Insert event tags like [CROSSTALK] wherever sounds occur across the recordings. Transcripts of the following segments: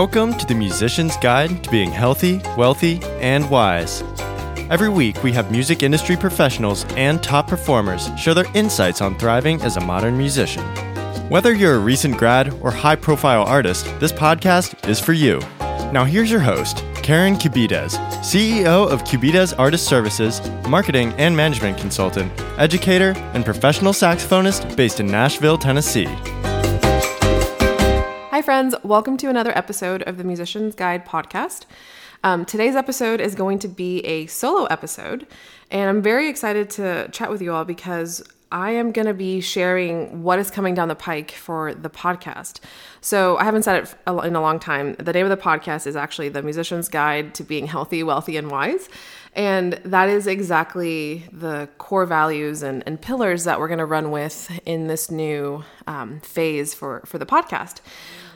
Welcome to the Musician's Guide to Being Healthy, Wealthy, and Wise. Every week, we have music industry professionals and top performers share their insights on thriving as a modern musician. Whether you're a recent grad or high profile artist, this podcast is for you. Now, here's your host, Karen Cubides, CEO of Cubides Artist Services, marketing and management consultant, educator, and professional saxophonist based in Nashville, Tennessee. Hi, friends. Welcome to another episode of the Musician's Guide podcast. Um, today's episode is going to be a solo episode, and I'm very excited to chat with you all because I am going to be sharing what is coming down the pike for the podcast. So, I haven't said it in a long time. The name of the podcast is actually The Musician's Guide to Being Healthy, Wealthy, and Wise. And that is exactly the core values and, and pillars that we're going to run with in this new um, phase for, for the podcast.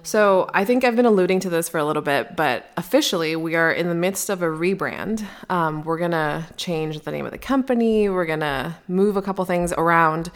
So I think I've been alluding to this for a little bit, but officially we are in the midst of a rebrand. Um, we're gonna change the name of the company. We're gonna move a couple things around,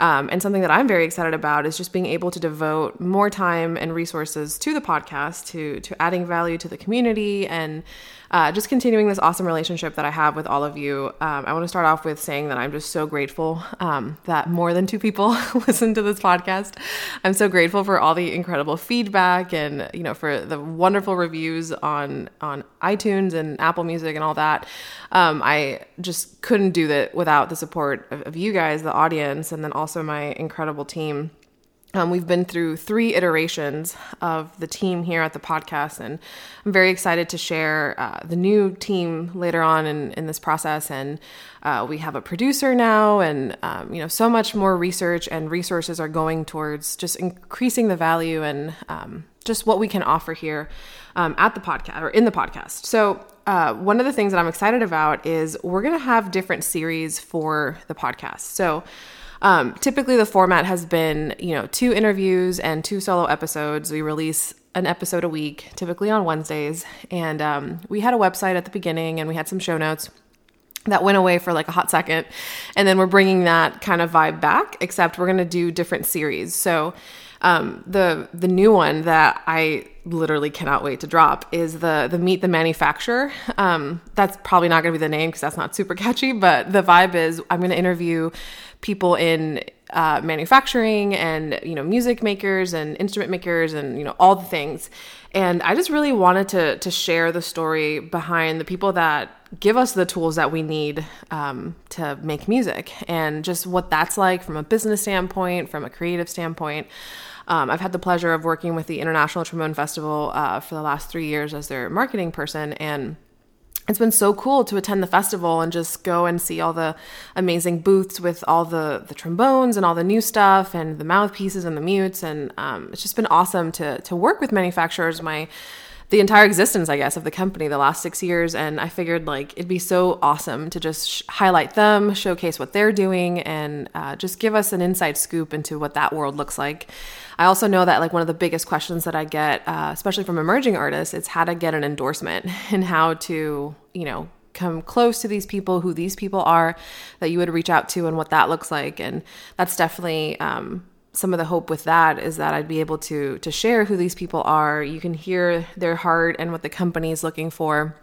um, and something that I'm very excited about is just being able to devote more time and resources to the podcast, to to adding value to the community, and uh, just continuing this awesome relationship that I have with all of you. Um, I want to start off with saying that I'm just so grateful um, that more than two people [LAUGHS] listen to this podcast. I'm so grateful for all the incredible feedback and you know for the wonderful reviews on on iTunes and Apple Music and all that. Um, I just couldn't do that without the support of, of you guys, the audience, and then also my incredible team. Um, we've been through three iterations of the team here at the podcast, and I'm very excited to share uh, the new team later on in, in this process. And uh, we have a producer now, and um, you know, so much more research and resources are going towards just increasing the value and um, just what we can offer here um, at the podcast or in the podcast. So, uh, one of the things that I'm excited about is we're going to have different series for the podcast. So. Um, typically, the format has been, you know, two interviews and two solo episodes. We release an episode a week, typically on Wednesdays. And um, we had a website at the beginning and we had some show notes that went away for like a hot second. And then we're bringing that kind of vibe back, except we're going to do different series. So, um, the the new one that I literally cannot wait to drop is the the meet the manufacturer. Um, that's probably not going to be the name because that's not super [LAUGHS] catchy, but the vibe is I'm going to interview people in uh, manufacturing and you know music makers and instrument makers and you know all the things and i just really wanted to to share the story behind the people that give us the tools that we need um, to make music and just what that's like from a business standpoint from a creative standpoint um, I've had the pleasure of working with the International Trombone Festival uh, for the last three years as their marketing person, and it's been so cool to attend the festival and just go and see all the amazing booths with all the the trombones and all the new stuff and the mouthpieces and the mutes and um, it's just been awesome to to work with manufacturers. My the entire existence i guess of the company the last six years and i figured like it'd be so awesome to just sh- highlight them showcase what they're doing and uh, just give us an inside scoop into what that world looks like I also know that like one of the biggest questions that I get, uh, especially from emerging artists, is how to get an endorsement [LAUGHS] and how to, you know, come close to these people, who these people are that you would reach out to, and what that looks like. And that's definitely um, some of the hope with that is that I'd be able to to share who these people are. You can hear their heart and what the company is looking for.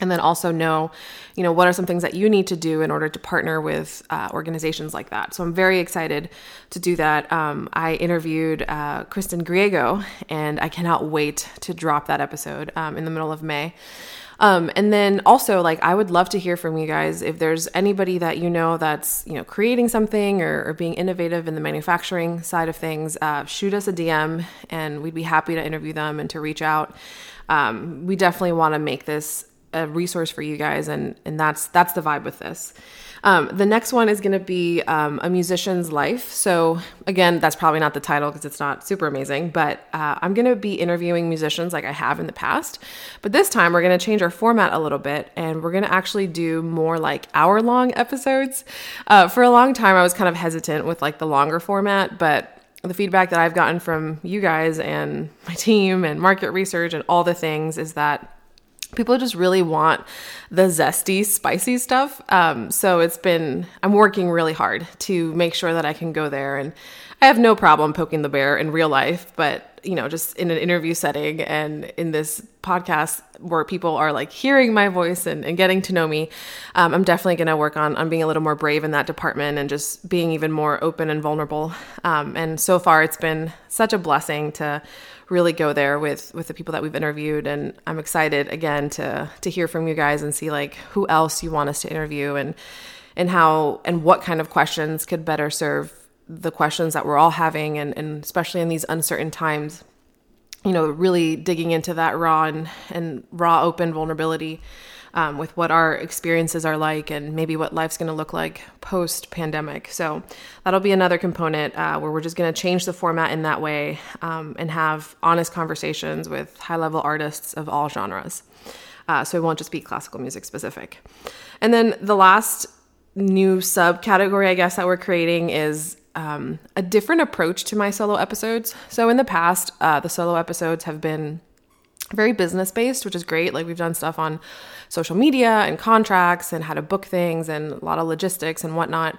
And then also know you know what are some things that you need to do in order to partner with uh, organizations like that. So i'm very excited to do that. Um, i interviewed uh, kristen griego and i cannot wait to drop that episode um, in the middle of may um, and then also like i would love to hear from you guys if there's anybody that you know that's you know creating something or, or being innovative in the manufacturing side of things uh, shoot us a dm and we'd be happy to interview them and to reach out. Um, we definitely want to make this a resource for you guys and and that's that's the vibe with this. Um, the next one is going to be um, a musician's life. So again that's probably not the title because it's not super amazing but uh, i'm going to be interviewing musicians like i have in the past. But this time we're going to change our format a little bit and we're going to actually do more like hour long episodes. Uh, for a long time i was kind of hesitant with like the longer format but the feedback that I've gotten from you guys and my team and market research and all the things is that people just really want the zesty, spicy stuff. Um, so it's been, I'm working really hard to make sure that I can go there. And I have no problem poking the bear in real life, but you know, just in an interview setting and in this podcast where people are like hearing my voice and, and getting to know me, um, I'm definitely going to work on, on being a little more brave in that department and just being even more open and vulnerable. Um, and so far, it's been such a blessing to really go there with with the people that we've interviewed and I'm excited again to to hear from you guys and see like who else you want us to interview and and how and what kind of questions could better serve the questions that we're all having and, and especially in these uncertain times you know really digging into that raw and, and raw open vulnerability um, with what our experiences are like and maybe what life's going to look like post pandemic so that'll be another component uh, where we're just going to change the format in that way um, and have honest conversations with high level artists of all genres. Uh, so it won't just be classical music specific. And then the last new subcategory i guess that we're creating is um, a different approach to my solo episodes. So in the past, uh, the solo episodes have been very business based, which is great. Like we've done stuff on social media and contracts and how to book things and a lot of logistics and whatnot.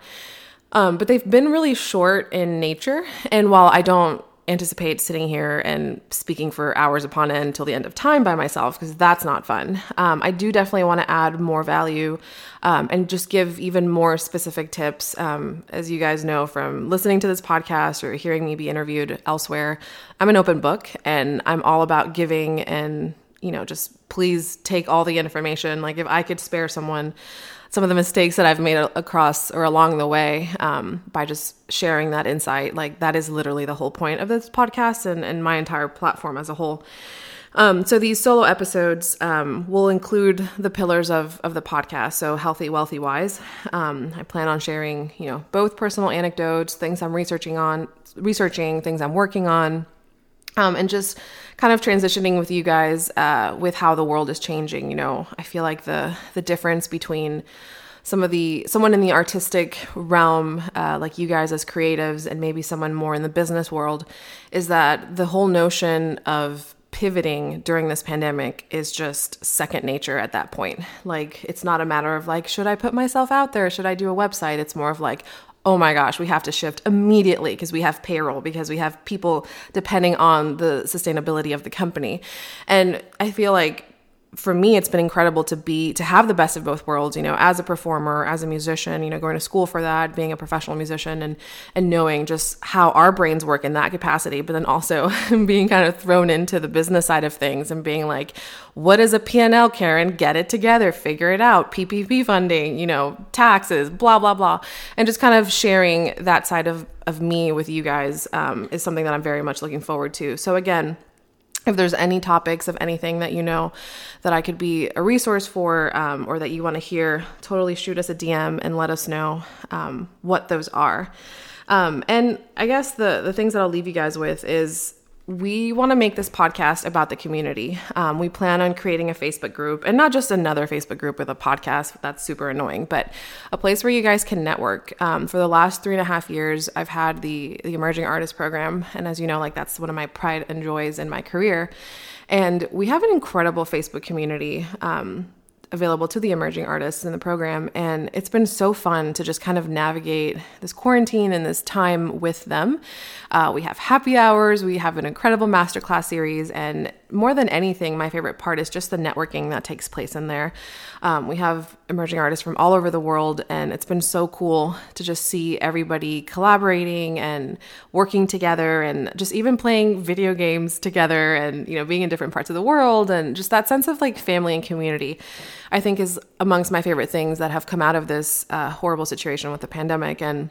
Um, but they've been really short in nature. And while I don't anticipate sitting here and speaking for hours upon end until the end of time by myself because that's not fun. Um, I do definitely want to add more value um, and just give even more specific tips. Um, as you guys know from listening to this podcast or hearing me be interviewed elsewhere, I'm an open book and I'm all about giving and you know just please take all the information. Like if I could spare someone some of the mistakes that I've made across or along the way um, by just sharing that insight. Like that is literally the whole point of this podcast and, and my entire platform as a whole. Um, so these solo episodes um, will include the pillars of, of the podcast. So healthy, wealthy, wise. Um, I plan on sharing, you know, both personal anecdotes, things I'm researching on, researching, things I'm working on, um, and just kind of transitioning with you guys uh, with how the world is changing. You know, I feel like the the difference between some of the someone in the artistic realm, uh, like you guys as creatives, and maybe someone more in the business world, is that the whole notion of pivoting during this pandemic is just second nature at that point. Like, it's not a matter of like, should I put myself out there? Should I do a website? It's more of like, oh my gosh, we have to shift immediately because we have payroll, because we have people depending on the sustainability of the company. And I feel like for me it's been incredible to be to have the best of both worlds you know as a performer as a musician you know going to school for that being a professional musician and and knowing just how our brains work in that capacity but then also [LAUGHS] being kind of thrown into the business side of things and being like what is a P&L Karen? Get it together figure it out PPP funding you know taxes blah blah blah. And just kind of sharing that side of of me with you guys um, is something that I'm very much looking forward to. So again if there's any topics of anything that you know that I could be a resource for um, or that you want to hear, totally shoot us a DM and let us know um, what those are. Um, and I guess the the things that I'll leave you guys with is we want to make this podcast about the community. Um, we plan on creating a Facebook group and not just another Facebook group with a podcast. That's super annoying, but a place where you guys can network. Um, for the last three and a half years, I've had the the emerging artist program, and as you know, like that's one of my pride and joys in my career. And we have an incredible Facebook community. Um, available to the emerging artists in the program. And it's been so fun to just kind of navigate this quarantine and this time with them. Uh, we have happy hours, we have an incredible masterclass series, and more than anything, my favorite part is just the networking that takes place in there. Um, we have emerging artists from all over the world, and it's been so cool to just see everybody collaborating and working together, and just even playing video games together, and you know, being in different parts of the world, and just that sense of like family and community. I think is amongst my favorite things that have come out of this uh, horrible situation with the pandemic, and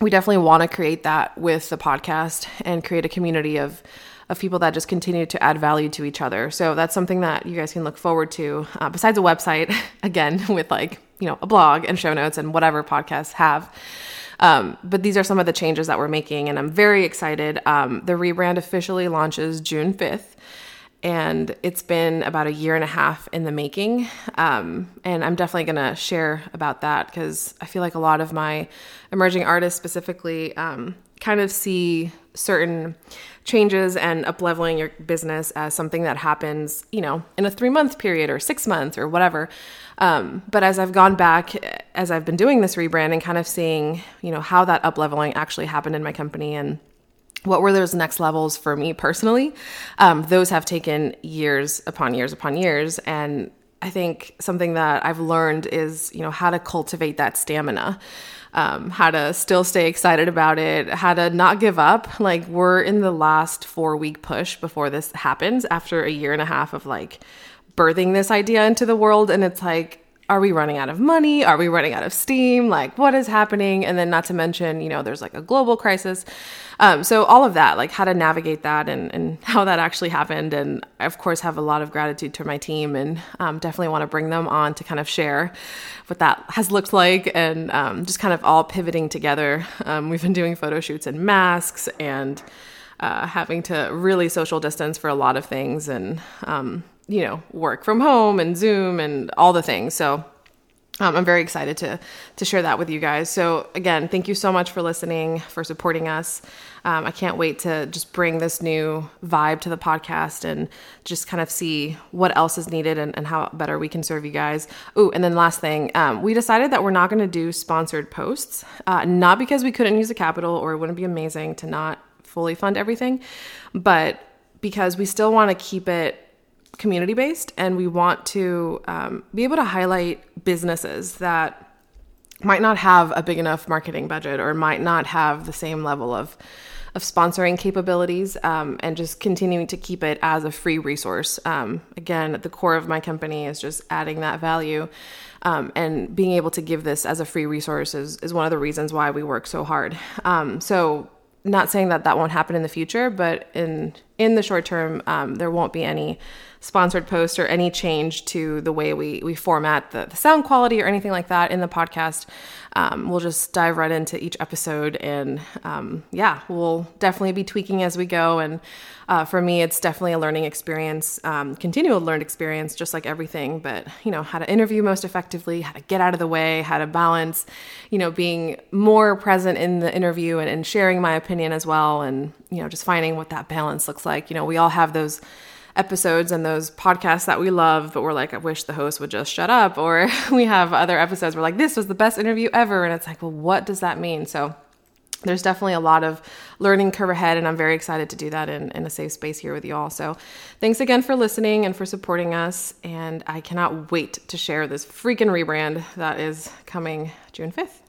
we definitely want to create that with the podcast and create a community of of people that just continue to add value to each other. So that's something that you guys can look forward to. Uh, besides a website, [LAUGHS] again with like you know a blog and show notes and whatever podcasts have. Um, but these are some of the changes that we're making, and I'm very excited. Um, the rebrand officially launches June 5th and it's been about a year and a half in the making. Um, and I'm definitely going to share about that because I feel like a lot of my emerging artists specifically um, kind of see certain changes and upleveling your business as something that happens, you know, in a three month period or six months or whatever. Um, but as I've gone back, as I've been doing this rebrand and kind of seeing, you know, how that upleveling actually happened in my company and what were those next levels for me personally? Um, those have taken years upon years upon years. And I think something that I've learned is, you know, how to cultivate that stamina, um, how to still stay excited about it, how to not give up. Like, we're in the last four week push before this happens after a year and a half of like birthing this idea into the world. And it's like, are we running out of money? Are we running out of steam? Like, what is happening? And then, not to mention, you know, there's like a global crisis. Um, so, all of that, like how to navigate that and, and how that actually happened. And I, of course, have a lot of gratitude to my team and um, definitely want to bring them on to kind of share what that has looked like and um, just kind of all pivoting together. Um, we've been doing photo shoots and masks and uh, having to really social distance for a lot of things. And, um, you know, work from home and Zoom and all the things. So um, I'm very excited to to share that with you guys. So again, thank you so much for listening, for supporting us. Um, I can't wait to just bring this new vibe to the podcast and just kind of see what else is needed and, and how better we can serve you guys. Oh, and then last thing, um, we decided that we're not going to do sponsored posts, uh, not because we couldn't use the capital or it wouldn't be amazing to not fully fund everything, but because we still want to keep it community based and we want to um, be able to highlight businesses that might not have a big enough marketing budget or might not have the same level of of sponsoring capabilities um, and just continuing to keep it as a free resource. Um, again, at the core of my company is just adding that value. Um, and being able to give this as a free resource is, is one of the reasons why we work so hard. Um, so not saying that that won't happen in the future, but in in the short term, um, there won't be any sponsored post or any change to the way we we format the, the sound quality or anything like that in the podcast. Um, we'll just dive right into each episode, and um, yeah, we'll definitely be tweaking as we go. And uh, for me, it's definitely a learning experience, um, continual learned experience, just like everything. But you know, how to interview most effectively, how to get out of the way, how to balance, you know, being more present in the interview and, and sharing my opinion as well, and you know, just finding what that balance looks like. You know, we all have those episodes and those podcasts that we love, but we're like, I wish the host would just shut up. Or [LAUGHS] we have other episodes where like, this was the best interview ever. And it's like, well, what does that mean? So there's definitely a lot of learning curve ahead, and I'm very excited to do that in, in a safe space here with you all. So, thanks again for listening and for supporting us. And I cannot wait to share this freaking rebrand that is coming June 5th.